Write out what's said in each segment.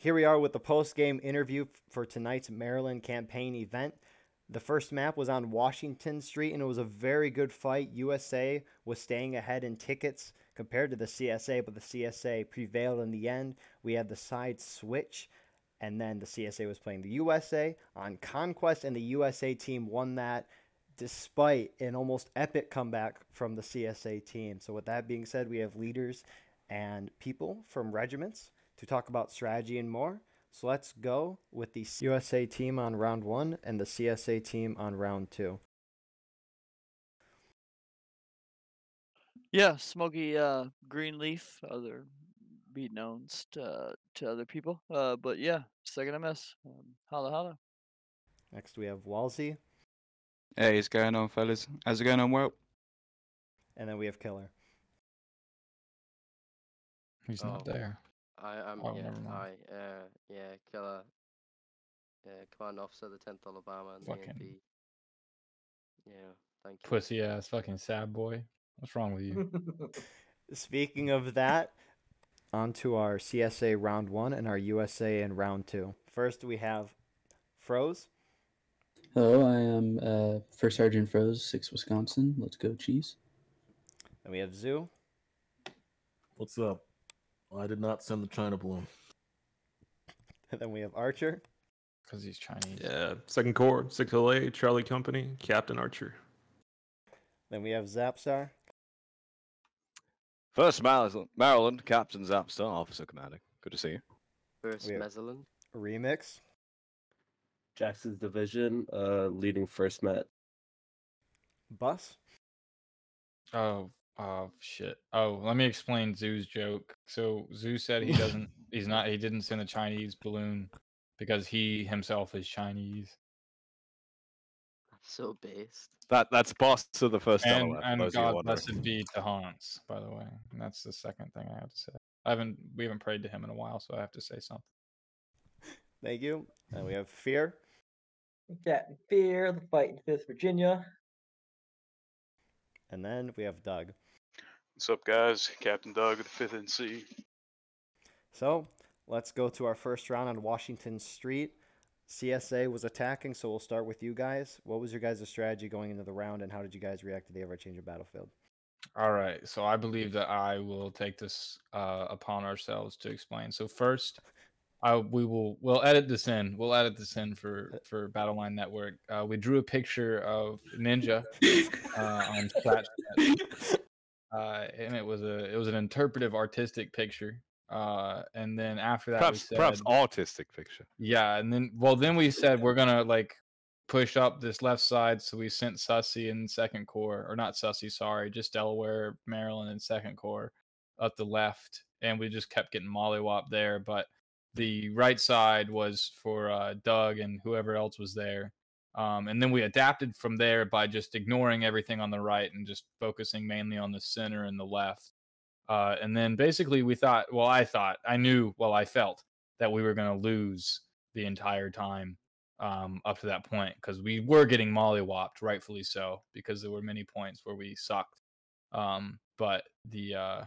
here we are with the post game interview for tonight's Maryland campaign event. The first map was on Washington Street, and it was a very good fight. USA was staying ahead in tickets compared to the CSA, but the CSA prevailed in the end. We had the side switch, and then the CSA was playing the USA on Conquest, and the USA team won that despite an almost epic comeback from the CSA team. So, with that being said, we have leaders and people from regiments to talk about strategy and more. So let's go with the USA team on round one and the CSA team on round two. Yeah, Smokey uh, Greenleaf, other be known to, to other people. Uh, but yeah, second MS. Um, holla holla. Next we have Wallzie. Hey, what's going on, fellas? How's it going on, Well? And then we have Killer. He's not Oh. there. I am Oh, yeah, never mind. hi, uh, yeah, killer, uh, command officer, the 10th Alabama, and Fucking- the AMP. Yeah, thank you. Pussy ass fucking sad boy. What's wrong with you? Speaking of that, on to our CSA round one and our USA in round two. First we have Froze. Hello, I am uh, First Sergeant Froze, 6 Wisconsin. Let's go, cheese. And we have Zhu. What's up? I did not send the China balloon. And then we have Archer. Because he's Chinese. Yeah, second corps, six LA, Charlie Company, Captain Archer. Then we have Zapstar. First Maryland, Maryland Captain Zapstar, Officer Commanding. Good to see you. First we have- Remix. Jackson's division, uh, leading first met. Bus. Oh, oh shit. Oh, let me explain Zhu's joke. So Zhu said he doesn't. he's not. He didn't send a Chinese balloon because he himself is Chinese. So based. That that's boss to the first And and those of you God wondering. blessed be to Hans, by the way. And that's the second thing I have to say. I haven't. We haven't prayed to him in a while, so I have to say something. Thank you. And we have Fear. Captain Fear, the fight in Fifth Virginia. And then we have Doug. What's up, guys? Captain Doug of the 5th NC. So let's go to our first round on Washington Street. CSA was attacking, so we'll start with you guys. What was your guys' strategy going into the round, and how did you guys react to the ever changing battlefield? All right, so I believe that I will take this uh, upon ourselves to explain. So first, I we will we'll edit this in. We'll edit this in for for Battleline Network. Uh, we drew a picture of Ninja uh, on Splatchat, uh, and it was a it was an interpretive, artistic picture. Uh, and then after that, we Perhaps said, perhaps artistic picture. yeah, and then well, then we said we're gonna like push up this left side, so we sent Sussy in second corps, or not Sussy, sorry, just Delaware, Maryland in second corps up the left, and we just kept getting mollywopped there. But the right side was for uh, Doug and whoever else was there. Um, and then we adapted from there by just ignoring everything on the right and just focusing mainly on the center and the left. Uh, and then basically we thought, well, I thought, I knew, well, I felt that we were going to lose the entire time um, up to that point because we were getting mollywopped, rightfully so, because there were many points where we sucked. Um, but the uh,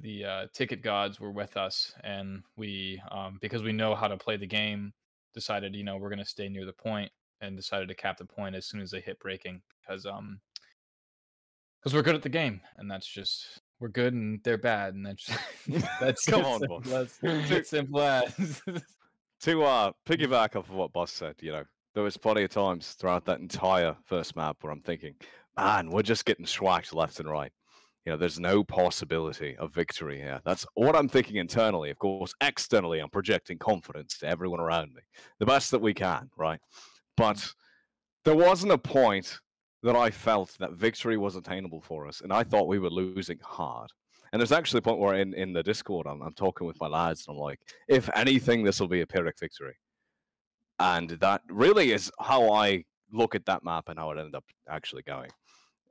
the uh, ticket gods were with us, and we, um, because we know how to play the game, decided, you know, we're going to stay near the point and decided to cap the point as soon as they hit breaking because um because we're good at the game, and that's just we're good and they're bad, and that's that's Come on, simple boss. as- simple as. To uh, piggyback off of what Boss said, you know, there was plenty of times throughout that entire first map where I'm thinking, man, we're just getting schwacked left and right. You know, there's no possibility of victory here. That's what I'm thinking internally. Of course, externally, I'm projecting confidence to everyone around me, the best that we can, right? But there wasn't a point that I felt that victory was attainable for us, and I thought we were losing hard. And there's actually a point where in, in the Discord, I'm, I'm talking with my lads, and I'm like, if anything, this will be a Pyrrhic victory. And that really is how I look at that map and how it ended up actually going.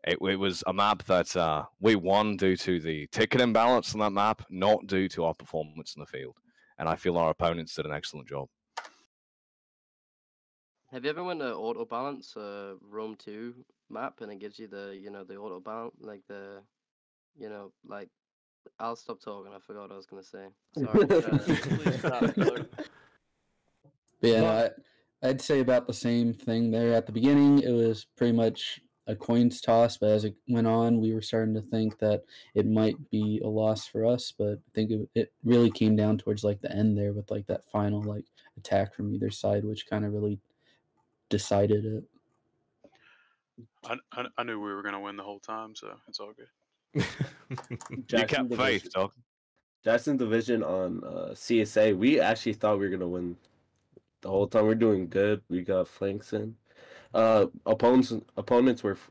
It, it was a map that uh, we won due to the ticket imbalance on that map, not due to our performance in the field. And I feel our opponents did an excellent job. Have you ever went to auto balance uh Rome two map and it gives you the you know the auto balance like the you know like I'll stop talking. I forgot what I was gonna say. Sorry. uh, Please stop, Killer. But yeah, no, I, I'd say about the same thing there. At the beginning, it was pretty much a coin's toss, but as it went on, we were starting to think that it might be a loss for us. But I think it, it really came down towards like the end there with like that final like attack from either side, which kind of really decided it. I, I, I knew we were going to win the whole time, so it's all good. You Jackson kept faith, Division- dog. Jackson Division on uh, CSA. We actually thought we were gonna win the whole time. We're doing good. We got flanks in. Uh, opponents opponents were f-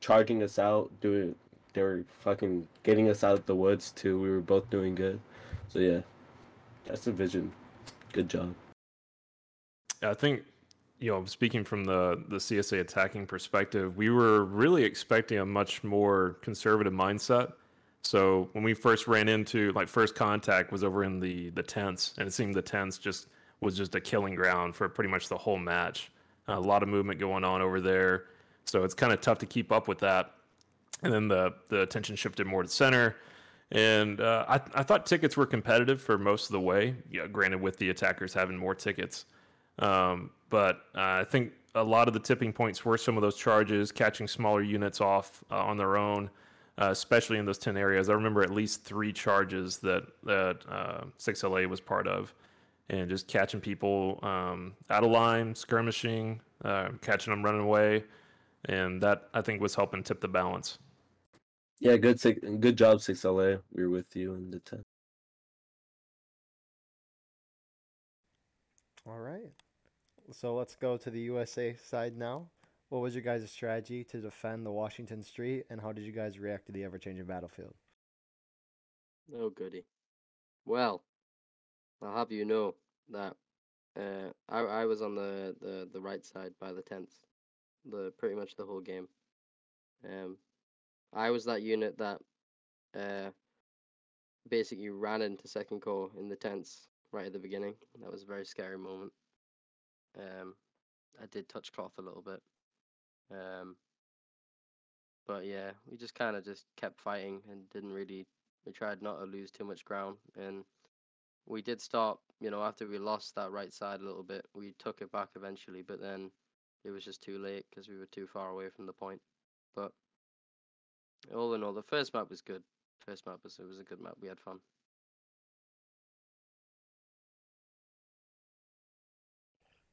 charging us out. Doing they were fucking getting us out of the woods too. We were both doing good. So yeah, Jackson Division, good job. I think, you know, speaking from the the CSA attacking perspective, we were really expecting a much more conservative mindset. So when we first ran into like first contact was over in the the tents, and it seemed the tents just was just a killing ground for pretty much the whole match. a lot of movement going on over there, so it's kind of tough to keep up with that. And then the the attention shifted more to center. And uh, I, I thought tickets were competitive for most of the way. Yeah, granted, with the attackers having more tickets, um, but uh, I think a lot of the tipping points were some of those charges, catching smaller units off uh, on their own, uh, especially in those 10 areas. I remember at least three charges that, that uh, 6LA was part of, and just catching people um, out of line, skirmishing, uh, catching them running away. And that, I think, was helping tip the balance. Yeah, good good job, six LA. We were with you in the ten. All right. So let's go to the USA side now. What was your guys' strategy to defend the Washington Street, and how did you guys react to the ever-changing battlefield? Oh goody. Well, I'll have you know that uh, I I was on the, the, the right side by the tents, the pretty much the whole game. Um, I was that unit that uh basically ran into second corps in the tents right at the beginning. That was a very scary moment. Um, I did touch cloth a little bit. Um, but yeah, we just kind of just kept fighting and didn't really. We tried not to lose too much ground, and we did start. You know, after we lost that right side a little bit, we took it back eventually, but then it was just too late because we were too far away from the point. But all in all, the first map was good. First map was it was a good map. We had fun.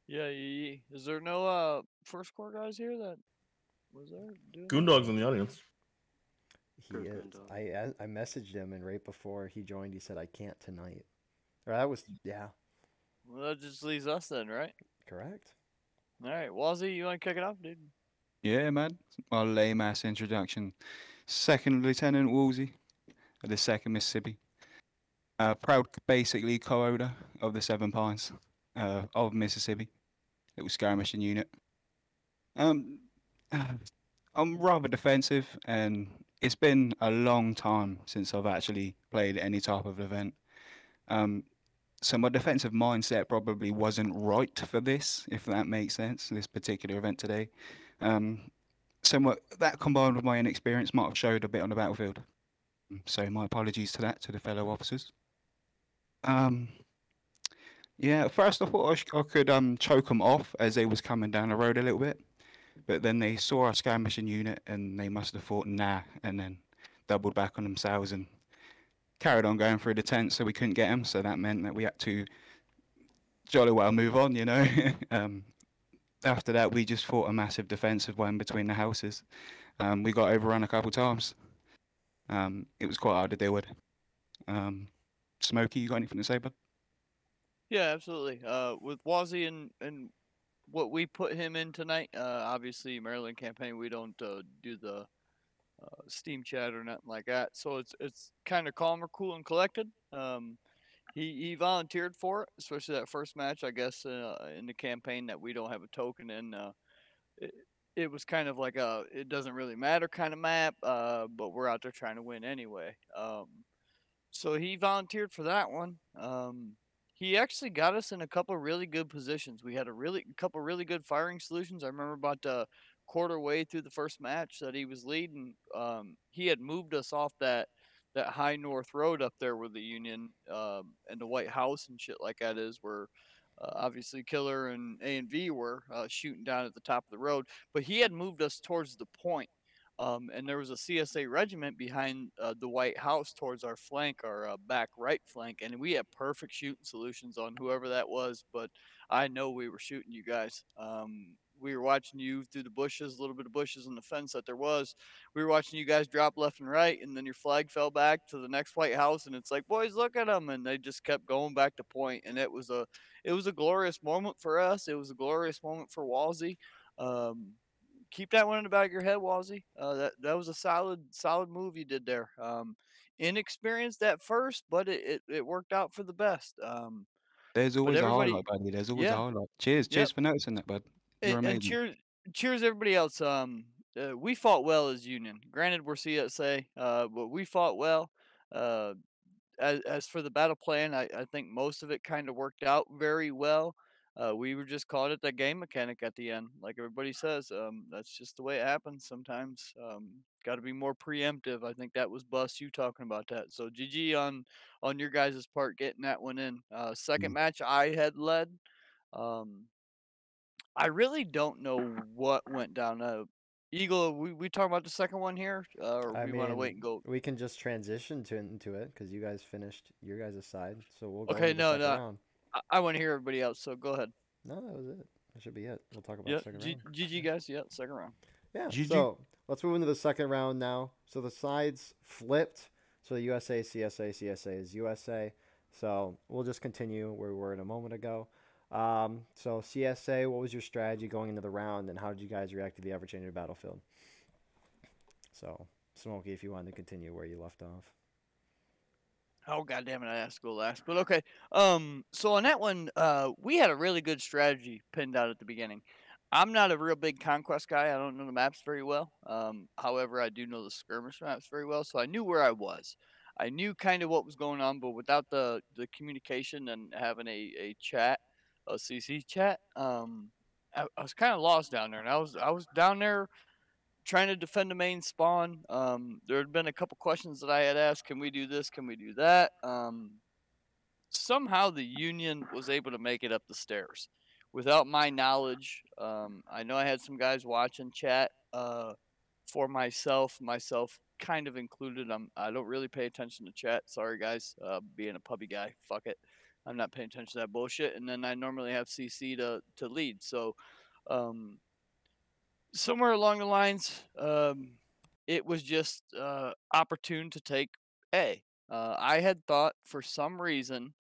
Yeah, yeah, yeah. Is there no uh first corps guys here that was there? doing that? Goondog's in the audience. He Sure, is. Gundog. I I I messaged him, and right before he joined, he said, "I can't tonight." Or that was yeah, Well, that just leaves us then, right? correct. All right, Wazzy, you want to kick it off, dude? Yeah, man. My lame ass introduction. Second Lieutenant Wallzie of the Second Mississippi. Uh, proud, basically, co-owner of the Seven Pines uh, of Mississippi. Little skirmishing unit. Um, I'm rather defensive, and it's been a long time since I've actually played any type of event. Um, so my defensive mindset probably wasn't right for this, if that makes sense. This particular event today. Um, somewhat that combined with my inexperience might have showed a bit on the battlefield. So my apologies to that to the fellow officers. Um, yeah, first I thought I, sh- I could um choke them off as they was coming down the road a little bit, but then they saw our skirmishing unit and they must have thought nah, and then doubled back on themselves and carried on going through the tent, so we couldn't get them. So that meant that we had to jolly well move on, you know. um, after that, we just fought a massive defensive one between the houses. Um, we got overrun a couple of times. Um, it was quite hard to deal with. Um, Smokey, you got anything to say, bud? Yeah, absolutely. Uh, with Wazzy and and what we put him in tonight, uh, obviously Maryland campaign, we don't uh, do the uh, Steam chat or nothing like that. So it's it's kind of calmer, cool, and collected. Um, he he volunteered for it, especially that first match. I guess uh, in the campaign that we don't have a token in. Uh, it, it was kind of like a it doesn't really matter kind of map, but we're out there trying to win anyway. Um, so he volunteered for that one. Um, he actually got us in a couple really good positions. We had a really couple really good firing solutions. I remember about the quarter way through the first match that he was leading. Um, he had moved us off that that High North Road up there where the Union um, and the White House and shit like that is, where uh, obviously Killer and A and V were uh, shooting down at the top of the road. But he had moved us towards the point, um, and there was a CSA regiment behind uh, the White House towards our flank, our uh, back right flank, and we had perfect shooting solutions on whoever that was. But I know we were shooting you guys. Um, we were watching you through the bushes, a little bit of bushes in the fence that there was. We were watching you guys drop left and right, and then your flag fell back to the next White House, and it's like, boys, look at them, and they just kept going back to point, and it was a, it was a glorious moment for us. It was a glorious moment for Wallzie. Um, keep that one in the back of your head, Wallzie. Uh, that that was a solid, solid move you did there. Um, inexperienced at first, but it, it, it worked out for the best. Um, There's always a highlight, buddy. There's always a yeah. highlight. Cheers, Yep. cheers for noticing that, bud. You're and, and cheers, cheers everybody else. Um, uh, we fought well as Union. Granted, we're CSA, uh, but we fought well. Uh, as, as for the battle plan, I, I think most of it kind of worked out very well. Uh, we were just caught at that game mechanic at the end, like everybody says. Um, that's just the way it happens sometimes. Um, Got to be more preemptive. I think that was Bus you talking about that. So GG on on your guys' part getting that one in. Uh, second match I had led. Um, I really don't know what went down. Uh, Eagle, we we talking about the second one here, uh, or I we want to wait and go? We can just transition to into it because you guys finished your guys' side, so we'll go. Okay, no, no. round. I, I want to hear everybody else. So go ahead. No, that was it. That should be it. We'll talk about Yeah, second G- round. GG guys. Yeah, second round. Yeah. GG. So let's move into the second round now. So the sides flipped. So the USA, CSA, CSA is USA. So we'll just continue where we were in a moment ago. Um, so CSA, what was your strategy going into the round, and how did you guys react to the ever-changing battlefield? So Smokey, if you wanted to continue where you left off. Oh god damn it, I asked to go last. But okay. Um so on that one, uh we had a really good strategy pinned out at the beginning. I'm not a real big conquest guy. I don't know the maps very well. Um however, I do know the skirmish maps very well, so I knew where I was. I knew kind of what was going on, but without the the communication and having a a chat, a CC chat, um I, I was kind of lost down there. And I was I was down there trying to defend the main spawn. Um, there had been a couple questions that I had asked: Can we do this? Can we do that? Um, somehow the Union was able to make it up the stairs without my knowledge. Um, I know I had some guys watching chat uh, for myself, myself kind of included. I'm I don't really pay attention to chat. Sorry guys, uh, being a puppy guy, fuck it. I'm not paying attention to that bullshit. And then I normally have CC to to lead. So. Um, somewhere along the lines, um, it was just uh, opportune to take A. Uh, I had thought for some reason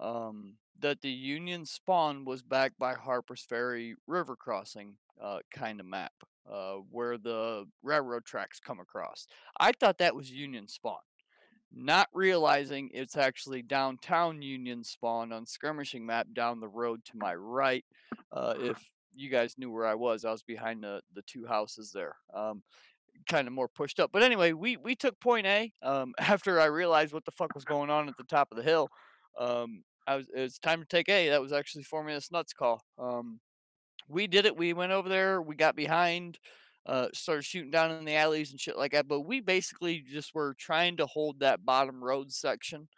um, that the Union spawn was backed by Harper's Ferry River crossing uh, kind of map, uh, where the railroad tracks come across. I thought that was Union spawn. Not realizing it's actually downtown Union spawn on skirmishing map down the road to my right. Uh, if you guys knew where I was. I was behind the the two houses there. Um, kind of more pushed up. But anyway, we we took point A. Um, after I realized what the fuck was going on at the top of the hill, um, I was it was time to take A. That was actually four minutes nuts call. Um, we did it. We went over there. We got behind. Uh, started shooting down in the alleys and shit like that. But we basically just were trying to hold that bottom road section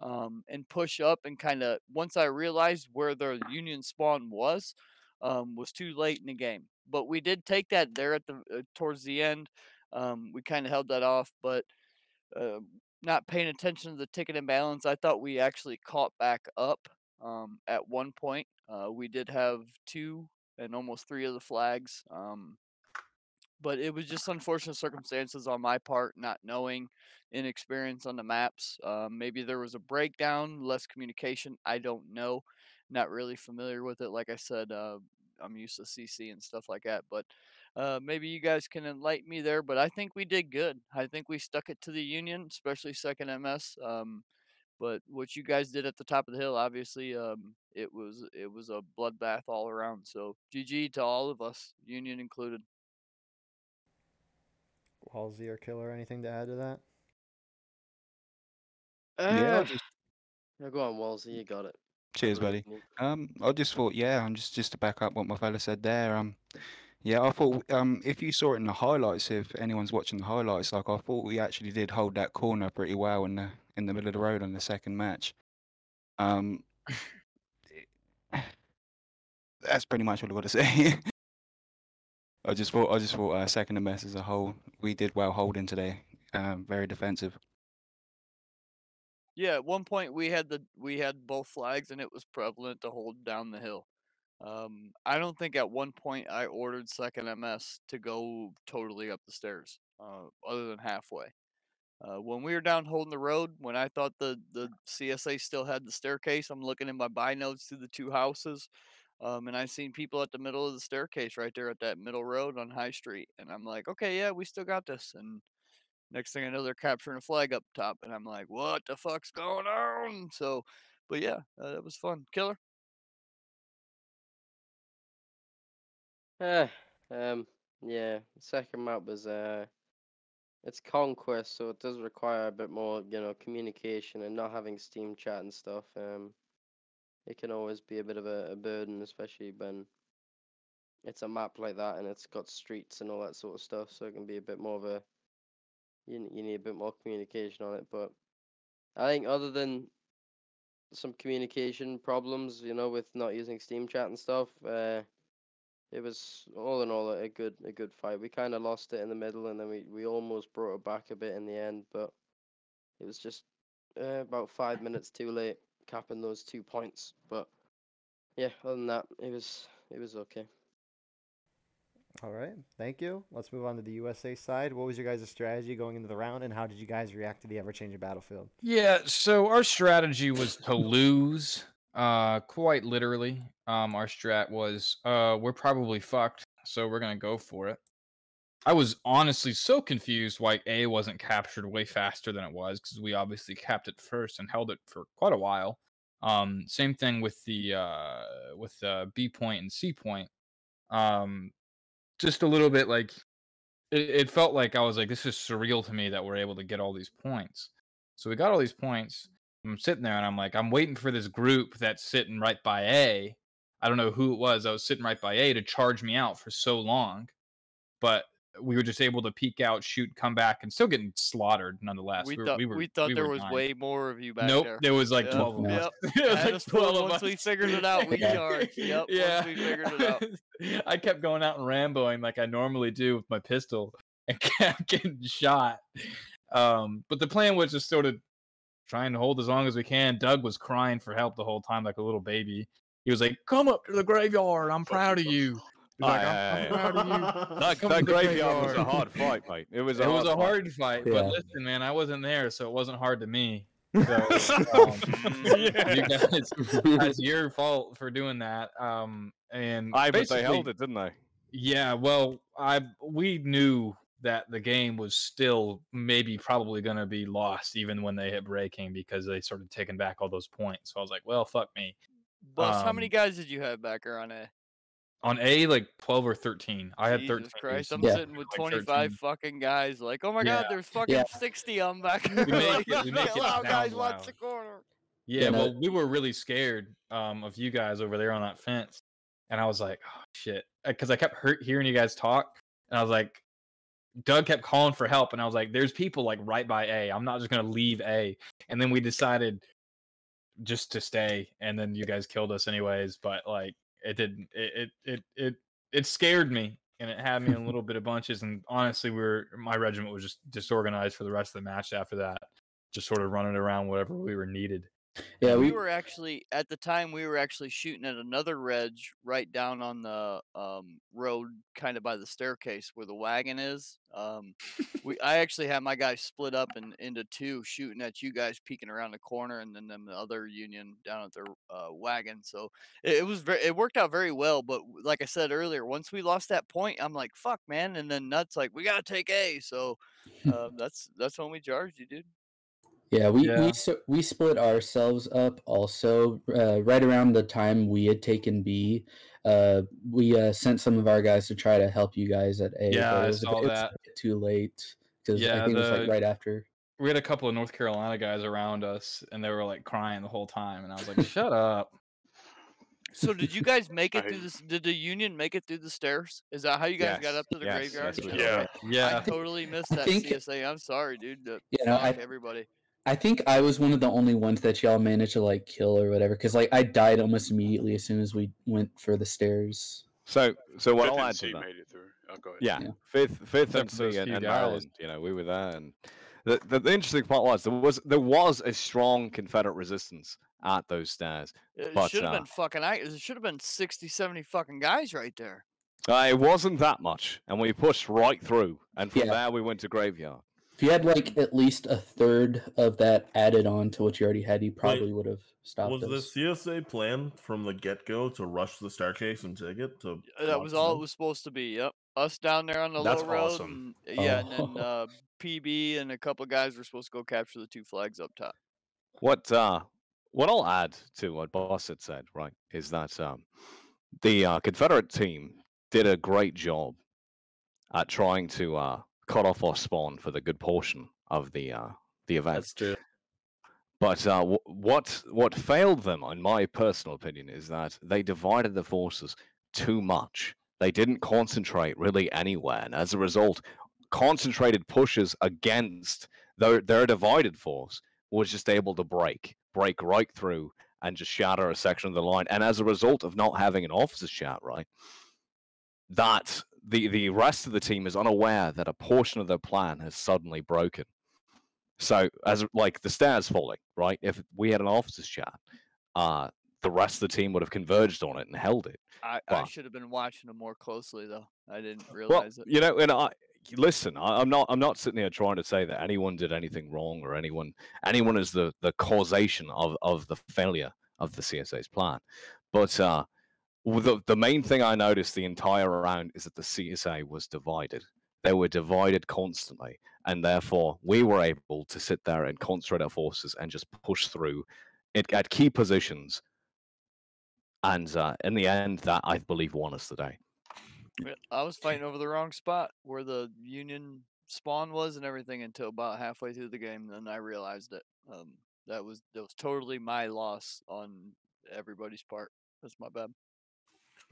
um, and push up and kind of once I realized where the Union spawn was, um, was too late in the game. But we did take that there at the uh, towards the end. Um, we kind of held that off, but uh, not paying attention to the ticket imbalance. I thought we actually caught back up um, at one point. Uh, we did have two and almost three of the flags. Um, but it was just unfortunate circumstances on my part, not knowing, inexperience on the maps. Um, maybe there was a breakdown, less communication. I don't know. Not really familiar with it. Like I said, uh, I'm used to CC and stuff like that. But uh, maybe you guys can enlighten me there. But I think we did good. I think we stuck it to the Union, especially second MS. Um, but what you guys did at the top of the hill, obviously, um, it was it was a bloodbath all around. So GG to all of us, Union included. Halsey or Killer, anything to add to that? Yeah, Uh, just no, go on, Wallzie. You got it. Cheers, buddy. Um, I just thought, yeah, I'm just just to back up what my fella said there. Um, Yeah, I thought um if you saw it in the highlights, if anyone's watching the highlights, like I thought we actually did hold that corner pretty well in the in the middle of the road on the second match. Um, that's pretty much what I've got to say. I just thought I just thought uh, second and best as a whole, we did well holding today. Um, very defensive. Yeah, at one point we had the we had both flags and it was prevalent to hold down the hill. Um, I don't think at one point I ordered second MS to go totally up the stairs, uh, other than halfway. Uh, when we were down holding the road, when I thought the the CSA still had the staircase, I'm looking in my buy notes to the two houses, um, and I seen people at the middle of the staircase right there at that middle road on High Street, and I'm like, okay, yeah, we still got this. And next thing I know, they're capturing a flag up top, and I'm like, what the fuck's going on? So, but yeah, uh, that was fun. Killer. Eh, um, yeah, second map was uh, it's conquest, so it does require a bit more, you know, communication and not having Steam chat and stuff. Um, it can always be a bit of a, a burden, especially when it's a map like that and it's got streets and all that sort of stuff. So it can be a bit more of a you you need a bit more communication on it. But I think other than some communication problems, you know, with not using Steam chat and stuff, uh, it was all in all a good a good fight. We kind of lost it in the middle, and then we we almost brought it back a bit in the end, but it was just uh, about five minutes too late capping those two points. But yeah, other than that, it was it was okay. All right, thank you. Let's move on to the USA side. What was your guys' strategy going into the round, and how did you guys react to the ever-changing battlefield? Yeah, so our strategy was to lose, uh, quite literally. Um, our strat was, uh, we're probably fucked, so we're gonna go for it. I was honestly so confused why A wasn't captured way faster than it was because we obviously capped it first and held it for quite a while. Um, same thing with the uh, with the B point and C point. Um, just a little bit like it, it felt like I was like, this is surreal to me that we're able to get all these points. So we got all these points. I'm sitting there and I'm like, I'm waiting for this group that's sitting right by A. I don't know who it was. I was sitting right by A to charge me out for so long, but we were just able to peek out, shoot, come back, and still getting slaughtered nonetheless. We were- thought we, were- thought we there were was dying. way more of you back nope, there. there was like Yep, 12 of us. Yep. It was like us fooled 12 of once we figured it out, we charged. Yep, once yeah. we figured it out. I kept going out and ramboing like I normally do with my pistol and kept getting shot. Um, but the plan was just sort of trying to hold as long as we can. Doug was crying for help the whole time like a little baby. He was like, "Come up to the graveyard. I'm proud of you." He like, Aye, aye, aye. proud of you." That, that the graveyard was a hard fight, mate. It was a it hard was a fight. hard fight, Yeah. but listen, man, I wasn't there, so it wasn't hard to me. So, um, you guys, that's your fault for doing that. Um, and I but they held it, didn't they? yeah, well, I we knew that the game was still maybe probably going to be lost even when they hit breaking because they started taking back all those points. So I was like, well, fuck me. Bus, how many Um, guys did you have back there on A? On A, like 12 or 13. I had Jesus 13. Christ, I'm Yeah. sitting with like 25 13. fucking guys. Like, oh my god, there's fucking Yeah. 60 on back. We make it- we make it allow guys sound watch corner. Yeah, Yeah, no- well, we were really scared um, of you guys over there on that fence, and I was like, "Oh shit," because I kept hear- hearing you guys talk, and I was like, Doug kept calling for help, and I was like, "There's people like right by A. I'm not just gonna leave A." And then we decided just to stay, and then you guys killed us anyways. But like, it didn't. It it it it, scared me, and it had me in a little bit of bunches. And honestly, we were my regiment was just disorganized for the rest of the match after that, just sort of running around wherever we were needed. Yeah, we we were actually at the time we were actually shooting at another reg right down on the um, road, kind of by the staircase where the wagon is. Um, we I actually had my guys split up and into two, shooting at you guys peeking around the corner, and then them the other union down at their uh, wagon. So it, it was very, it worked out very well. But like I said earlier, once we lost that point, I'm like, fuck, man. And then nuts like we gotta take A. So um, that's that's when we charged you, dude. Yeah, we Yeah. we so, we split ourselves up also uh, right around the time we had taken B. Uh, we uh, sent some of our guys to try to help you guys at A. Yeah, but I it was, a saw bit, it was that. a bit too late because Yeah, I think it was like right after. we had a couple of North Carolina guys around us, and they were like crying the whole time, and I was like, "Shut up!" So did you guys make it I- through this? Did the Union make it through the stairs? Is that how you guys got up to the yes, graveyard? yes, we Okay. did. Yeah. I totally missed I that think- CSA. I'm sorry, dude. The, Yeah, no, I- everybody. I think I was one of the only ones that y'all managed to like kill or whatever, because like I died almost immediately as soon as we went for the stairs. So, so what Fifth I'll add to that. made it through. Oh, go ahead. Yeah, Yeah. fifth, fifth Except and for those C and, few and. Maryland. You know, we were there, and the, the the interesting part was there was there was a strong Confederate resistance at those stairs. It But, should have uh, been fucking. It should have been 60, 70 fucking guys right there. Uh, it wasn't that much, and we pushed right through, and from Yeah. there we went to graveyard. If you had like at least a third of that added on to what you already had, you probably would have stopped Was us. the CSA plan from the get go to rush the staircase and take it? To Uh, That was all in? it was supposed to be. Yep. Us down there on the That's low road. awesome. And, yeah, and Oh. then uh, PB and a couple guys were supposed to go capture the two flags up top. What uh, what I'll add to what Boss had said, right, is that um, the uh, Confederate team did a great job at trying to uh, cut off our spawn for the good portion of the uh, the event. That's true. But uh, wh- what what failed them, in my personal opinion, is that they divided the forces too much. They didn't concentrate really anywhere, and as a result, concentrated pushes against their their divided force was just able to break, break right through, and just shatter a section of the line. And as a result of not having an officer's chat, right, that the the rest of the team is unaware that a portion of their plan has suddenly broken. So as like the stairs falling, right? If we had an officers chat, uh, the rest of the team would have converged on it and held it. I, I should have been watching them more closely though. I didn't Well, realize it. you know, and I listen. I, I'm not. I'm not sitting here trying to say that anyone did anything wrong or anyone anyone is the the causation of of the failure of the CSA's plan. But uh, the the main thing I noticed the entire round is that the CSA was divided. They were divided constantly, and therefore we were able to sit there and concentrate our forces and just push through it at key positions. And uh, in the end, that I believe won us the day. I was fighting over the wrong spot where the Union spawn was and everything until about halfway through the game. Then I realized it. Um, that was that was totally my loss on everybody's part. That's my bad.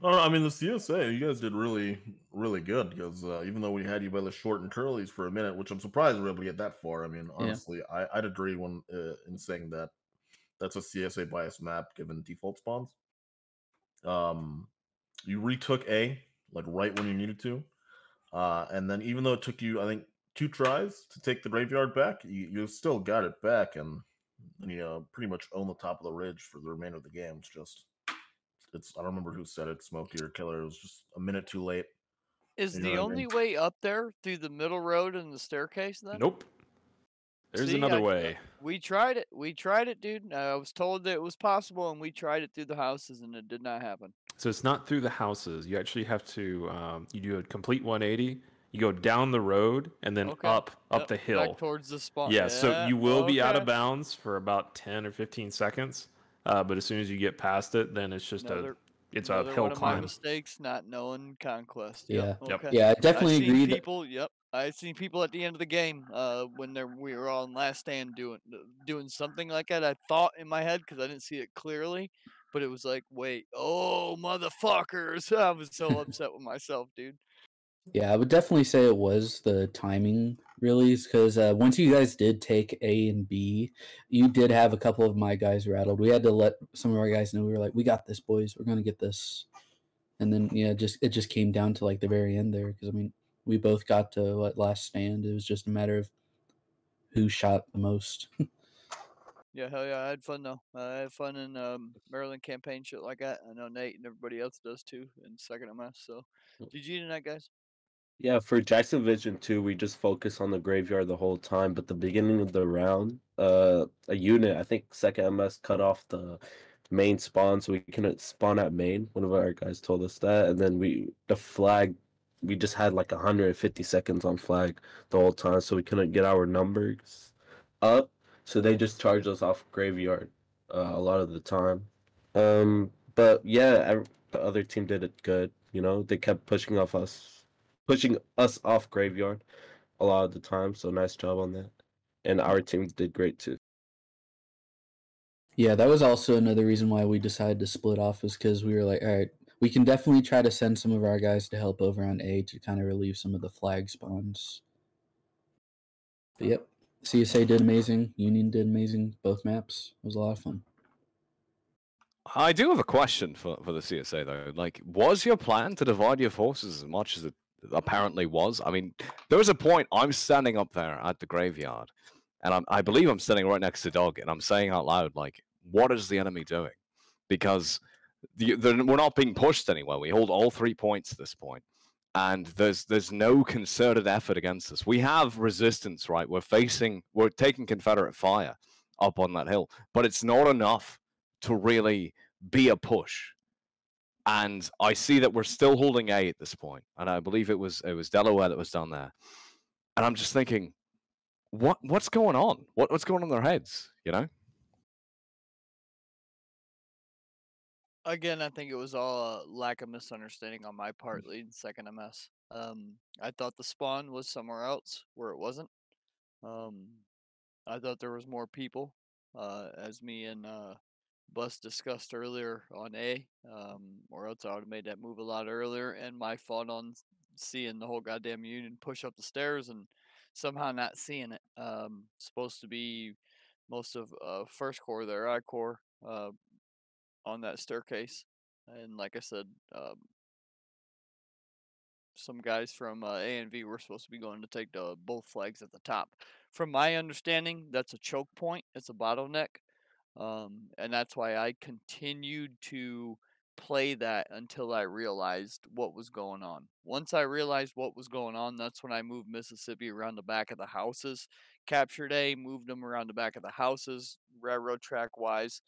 Oh, I mean the CSA, you guys did really, really good because uh, even though we had you by the short and curlies for a minute, which I'm surprised we were able to get that far. I mean, Yeah. honestly, I, I'd agree when uh, in saying that that's a CSA biased map given default spawns. Um, you retook A like right when you needed to, uh, and then even though it took you, I think, two tries to take the graveyard back, you, you still got it back, and, and you know, pretty much own the top of the ridge for the remainder of the game. It's just it's I don't remember who said it, Smokey or Killer. It was just a minute too late. Is You the what I only mean? way up there through the middle road and the staircase then? Nope. There's See, another I- way. We tried it. We tried it, dude. I was told that it was possible, and we tried it through the houses, and it did not happen. So it's not through the houses. You actually have to um, you do a complete 180. You go down the road and then Okay. up up Yep, the back hill. towards the spawn. Yeah, so you will be out of bounds for about 10 or 15 seconds. Uh, but as soon as you get past it, then it's just Another- a it's a hill one of my climb. mistakes, not knowing conquest. Yeah. Yep. Yep. Okay. Yeah, I I've definitely seen agree that people. Yep, I seen people at the end of the game, uh, when they're we were all in last stand doing doing something like that. I thought in my head because I didn't see it clearly, but it was like, wait, oh motherfuckers! I was so upset with myself, dude. Yeah, I would definitely say it was the timing, really, because uh, once you guys did take A and B, you did have a couple of my guys rattled. We had to let some of our guys know we were like, "We got this, boys. We're gonna get this." And then yeah, just it just came down to like the very end there, because I mean, we both got to what last stand. It was just a matter of who shot the most. Yeah, hell yeah, I had fun though. I had fun in um, Maryland campaign shit like that. I know Nate and everybody else does too in Second MS. So, GG tonight, guys. Yeah, for Jackson Vision 2, we just focus on the graveyard the whole time. But the beginning of the round, uh, a unit, I think second MS cut off the main spawn, so we couldn't spawn at main. One of our guys told us that, and then we the flag, we just had like 150 seconds on flag the whole time, so we couldn't get our numbers up. So they just charged us off graveyard uh, a lot of the time. Um, but yeah, ev- the other team did it good. You know, they kept pushing off us, pushing us off graveyard a lot of the time. So nice job on that. And our team did great too. Yeah, that was also another reason why we decided to split off is because we were like, all right, we can definitely try to send some of our guys to help over on A to kind of relieve some of the flag spawns. But yep, CSA did amazing. Union did amazing. Both maps. It was a lot of fun. I do have a question for, for the CSA though. Like, was your plan to divide your forces as much as it apparently was? I mean, there was a point I'm standing up there at the graveyard, and I'm, I believe I'm standing right next to Dog, and I'm saying out loud, like, what is the enemy doing? Because the, the, we're not being pushed anywhere. We hold all three points at this point, and there's there's no concerted effort against us. We have resistance, right? We're facing, we're taking Confederate fire up on that hill, but it's not enough to really be a push. And I see that we're still holding A at this point, and I believe it was it was Delaware that was down there. And I'm just thinking, what what's going on? What what's going on in their heads? You know? Again, I think it was all a lack of misunderstanding on my part leading second MS. Um, I thought the spawn was somewhere else where it wasn't. Um, I thought there was more people, uh, as me and uh, Bus discussed earlier on A, um, or else I would have made that move a lot earlier. And my fault on seeing the whole goddamn union push up the stairs and somehow not seeing it. Um, supposed to be most of uh, first corps there, I core, uh, on that staircase. And like I said, um, some guys from uh, A and V were supposed to be going to take the both flags at the top. From my understanding, that's a choke point. It's a bottleneck, um, and that's why I continued to play that until I realized what was going on. Once I realized what was going on, that's when I moved Mississippi around the back of the houses. Captured A, moved them around the back of the houses, railroad track wise,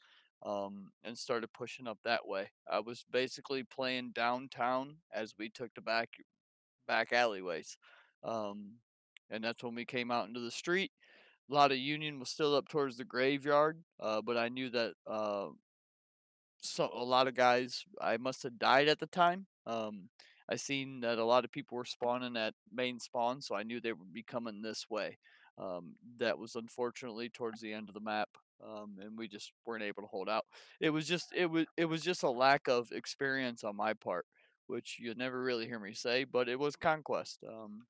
um, and started pushing up that way. I was basically playing downtown as we took the back back alleyways. Um, and that's when we came out into the street. A lot of Union was still up towards the graveyard, uh, but I knew that uh, so a lot of guys I must have died at the time. Um, I seen that a lot of people were spawning at main spawn, so I knew they would be coming this way. Um, that was unfortunately towards the end of the map, um, and we just weren't able to hold out. It was just it was it was just a lack of experience on my part, which you'll never really hear me say, but it was conquest. Um,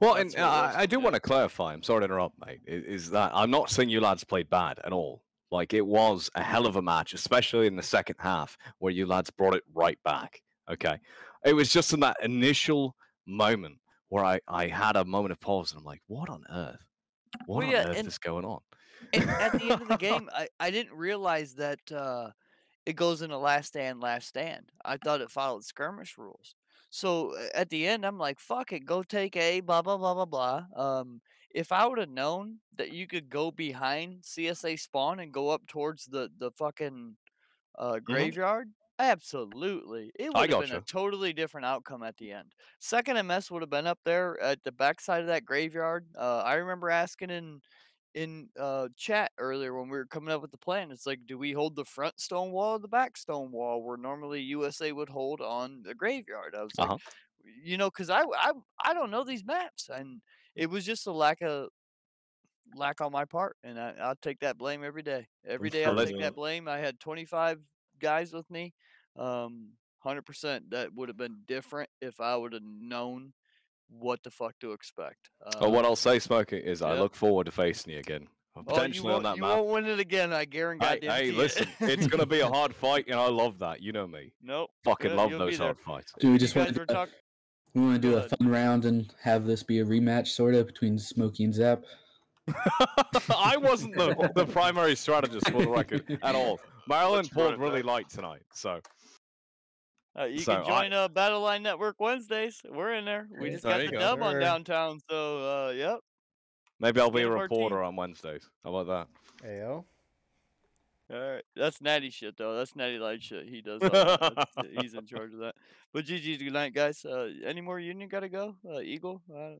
Well, and That's uh, I do want to clarify. I'm sorry to interrupt, mate. Is that I'm not saying you lads played bad at all. Like it was a hell of a match, especially in the second half where you lads brought it right back. Okay, it was just in that initial moment where I I had a moment of pause and I'm like, what on earth? What Well, on yeah, earth and- is going on? at the end of the game, I, I didn't realize that uh, it goes into last stand, last stand. I thought it followed skirmish rules. So uh, at the end, I'm like, fuck it, go take A, blah, blah, blah, blah, blah. Um, if I would have known that you could go behind CSA spawn and go up towards the, the fucking uh, graveyard, absolutely. It I would have been a totally different outcome at the end. Second MS would have been up there at the backside of that graveyard. Uh, I remember asking in in uh, chat earlier when we were coming up with the plan. It's like, do we hold the front stone wall or the back stone wall where normally USA would hold on the graveyard? I was like, Uh-huh. you know, because I, I I don't know these maps, and it was just a lack of lack on my part, and I, I'll take that blame every day. Every day I'll take that blame. I had 25 guys with me. Um, 100% that would have been different if I would have known what the fuck to expect. But what Uh, I'll say, Smokey, is I look forward to facing you again, Oh, you potentially on won't, that you map. won't win it again. I guarantee. Hey, hey, listen, it's gonna be a hard fight, and I love that. You know me. Nope. Fucking Yeah, love those hard fights. Do we just want to do, a- talk- we want to do Go a fun round and have this be a rematch sort of between Smokey and Zap? I wasn't the, the primary strategist for the record at all. Maryland Let's pulled really light tonight, so Uh, you So can I- join uh, Battle Line Network Wednesdays. We're in there. We just there got the go. dub on downtown. So, uh, yep. maybe I'll be a Stand for our reporter on Wednesdays. How about that? Ayo. All right, that's natty shit though. That's natty light shit. He does. All that. He's in charge of that. But GG's good night, guys. Uh, any more Union gotta go? Uh, Eagle. Uh,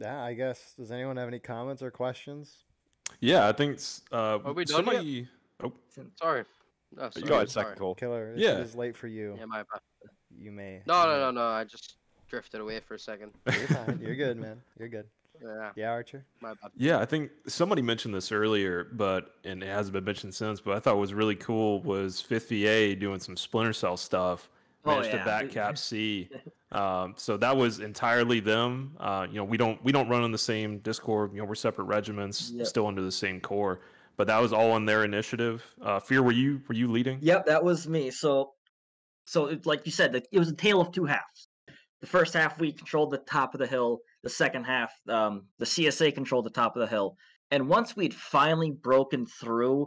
Yeah, I guess. Does anyone have any comments or questions? Yeah, I think s- uh, Are we done yet? Oh, Sorry. Oh, You sorry, got a sorry. second call. Killer, if Yeah. it is late for you. Yeah, my bad. You may. No, no, no, no. I just drifted away for a second. You're fine. You're good, man. You're good. Yeah. Yeah, Archer. My bad. Yeah, I think somebody mentioned this earlier, but and it hasn't been mentioned since. But I thought was really cool was Fifth VA doing some Splinter Cell stuff. Oh, Managed yeah. to back cap C. Um, so that was entirely them. Uh, you know, we don't we don't run on the same Discord. You know, we're separate regiments, Yep. still under the same core. But that was all on their initiative. Uh, Fear, were you were you leading? Yep, that was me. So, so it, like you said, it was a tale of two halves. The first half we controlled the top of the hill. The second half, um, the CSA controlled the top of the hill. And once we'd finally broken through,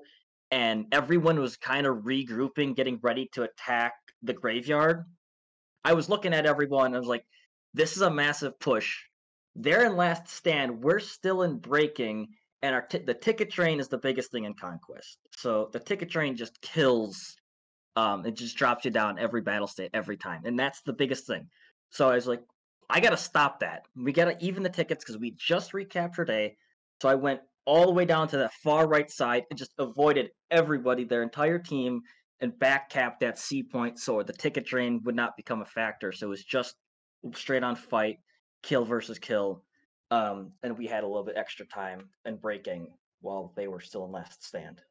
and everyone was kind of regrouping, getting ready to attack the graveyard, I was looking at everyone. I was like, "This is a massive push. They're in last stand. We're still in breaking." And our t- the ticket train is the biggest thing in conquest. So the ticket train just kills um, it just drops you down every battle state every time, and that's the biggest thing. So I was like, I gotta stop that. We gotta even the tickets because we just recaptured A. So I went all the way down to that far right side and just avoided everybody, their entire team, and back capped that C point so the ticket train would not become a factor. So it was just straight on fight, kill versus kill. Um, and we had a little bit extra time and breaking while they were still in last stand.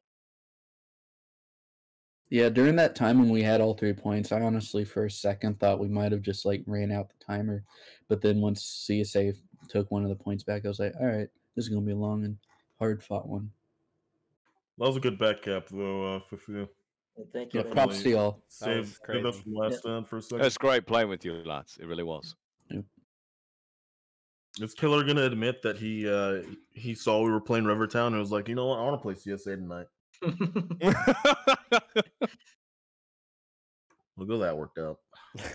Yeah, during that time when we had all three points, I honestly for a second thought we might have just like ran out the timer. But then once CSA took one of the points back, I was like, all right, this is gonna be a long and hard fought one. That was a good back cap though, uh, Fifu. Thank Yeah, props to y'all. That was Saved saved us crazy. from last Yeah. stand for a second. It's great playing with you lads. It really was. Is Killer gonna admit that he uh he saw we were playing Rivertown and was like, you know what, I want to play CSA tonight. Look at that worked out.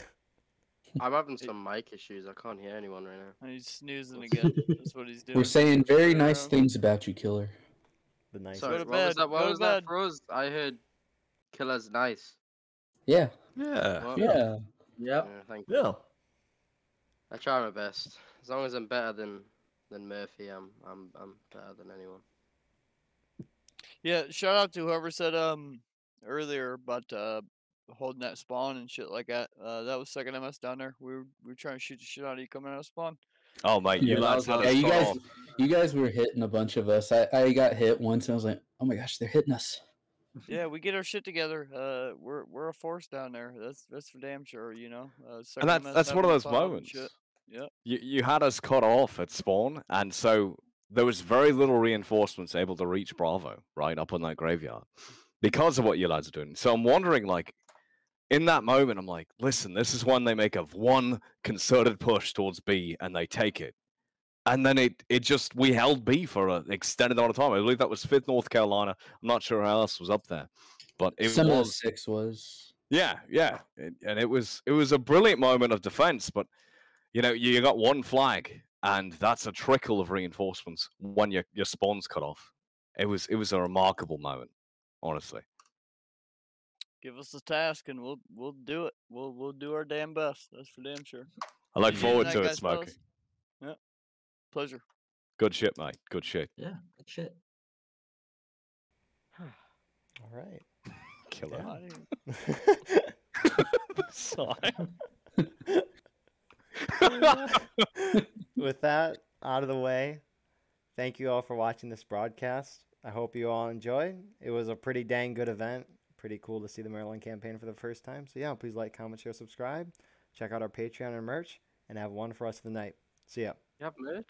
I'm having some mic issues. I can't hear anyone right now. And he's snoozing again. That's what he's doing. We're saying very nice things about you, Killer. The nice. Sorry, what was that? What go was that, bed. Froze? I heard Killer's nice. Yeah, Yeah. What? yeah. Yep. Yeah, thank you. Yeah. I try my best. As long as I'm better than than Murphy, I'm I'm I'm better than anyone. Yeah, shout out to whoever said um earlier about uh holding that spawn and shit like that. Uh, that was second MS down there. We were we were trying to shoot the shit out of you coming out of spawn. Oh my! you Yeah, lads had yeah, you guys, you guys were hitting a bunch of us. I, I got hit once, and I was like, "Oh my gosh, they're hitting us." Yeah, we get our shit together. Uh, we're we're a force down there. That's that's for damn sure. You know. Uh, And that's that's one of those moments. Yeah. You you had us cut off at spawn, and so there was very little reinforcements able to reach Bravo right up on that graveyard because of what you lads are doing. So I'm wondering, like, in that moment, I'm like, listen, this is when they make a one concerted push towards B and they take it, and then it it just we held B for an extended amount of time. I believe that was fifth North Carolina. I'm not sure how else was up there, but it Some was six was. yeah, yeah, it- and it was it was a brilliant moment of defense. But you know, you got one flag, and that's a trickle of reinforcements when your your spawn's cut off. It was it was a remarkable moment, honestly. Give us a task and we'll we'll do it. We'll we'll do our damn best. That's for damn sure. I look forward to it, guys, fellas? Smokey. Yeah. Pleasure. Good shit, mate. Good shit. Yeah, good shit. All right. Killer. Yeah. With that out of the way, thank you all for watching this broadcast. I hope you all enjoyed. It was a pretty dang good event. Pretty cool to see the Maryland campaign for the first time. So yeah, please like, comment, share, subscribe. Check out our Patreon and merch, and have one for us of the night. See ya. You have merch?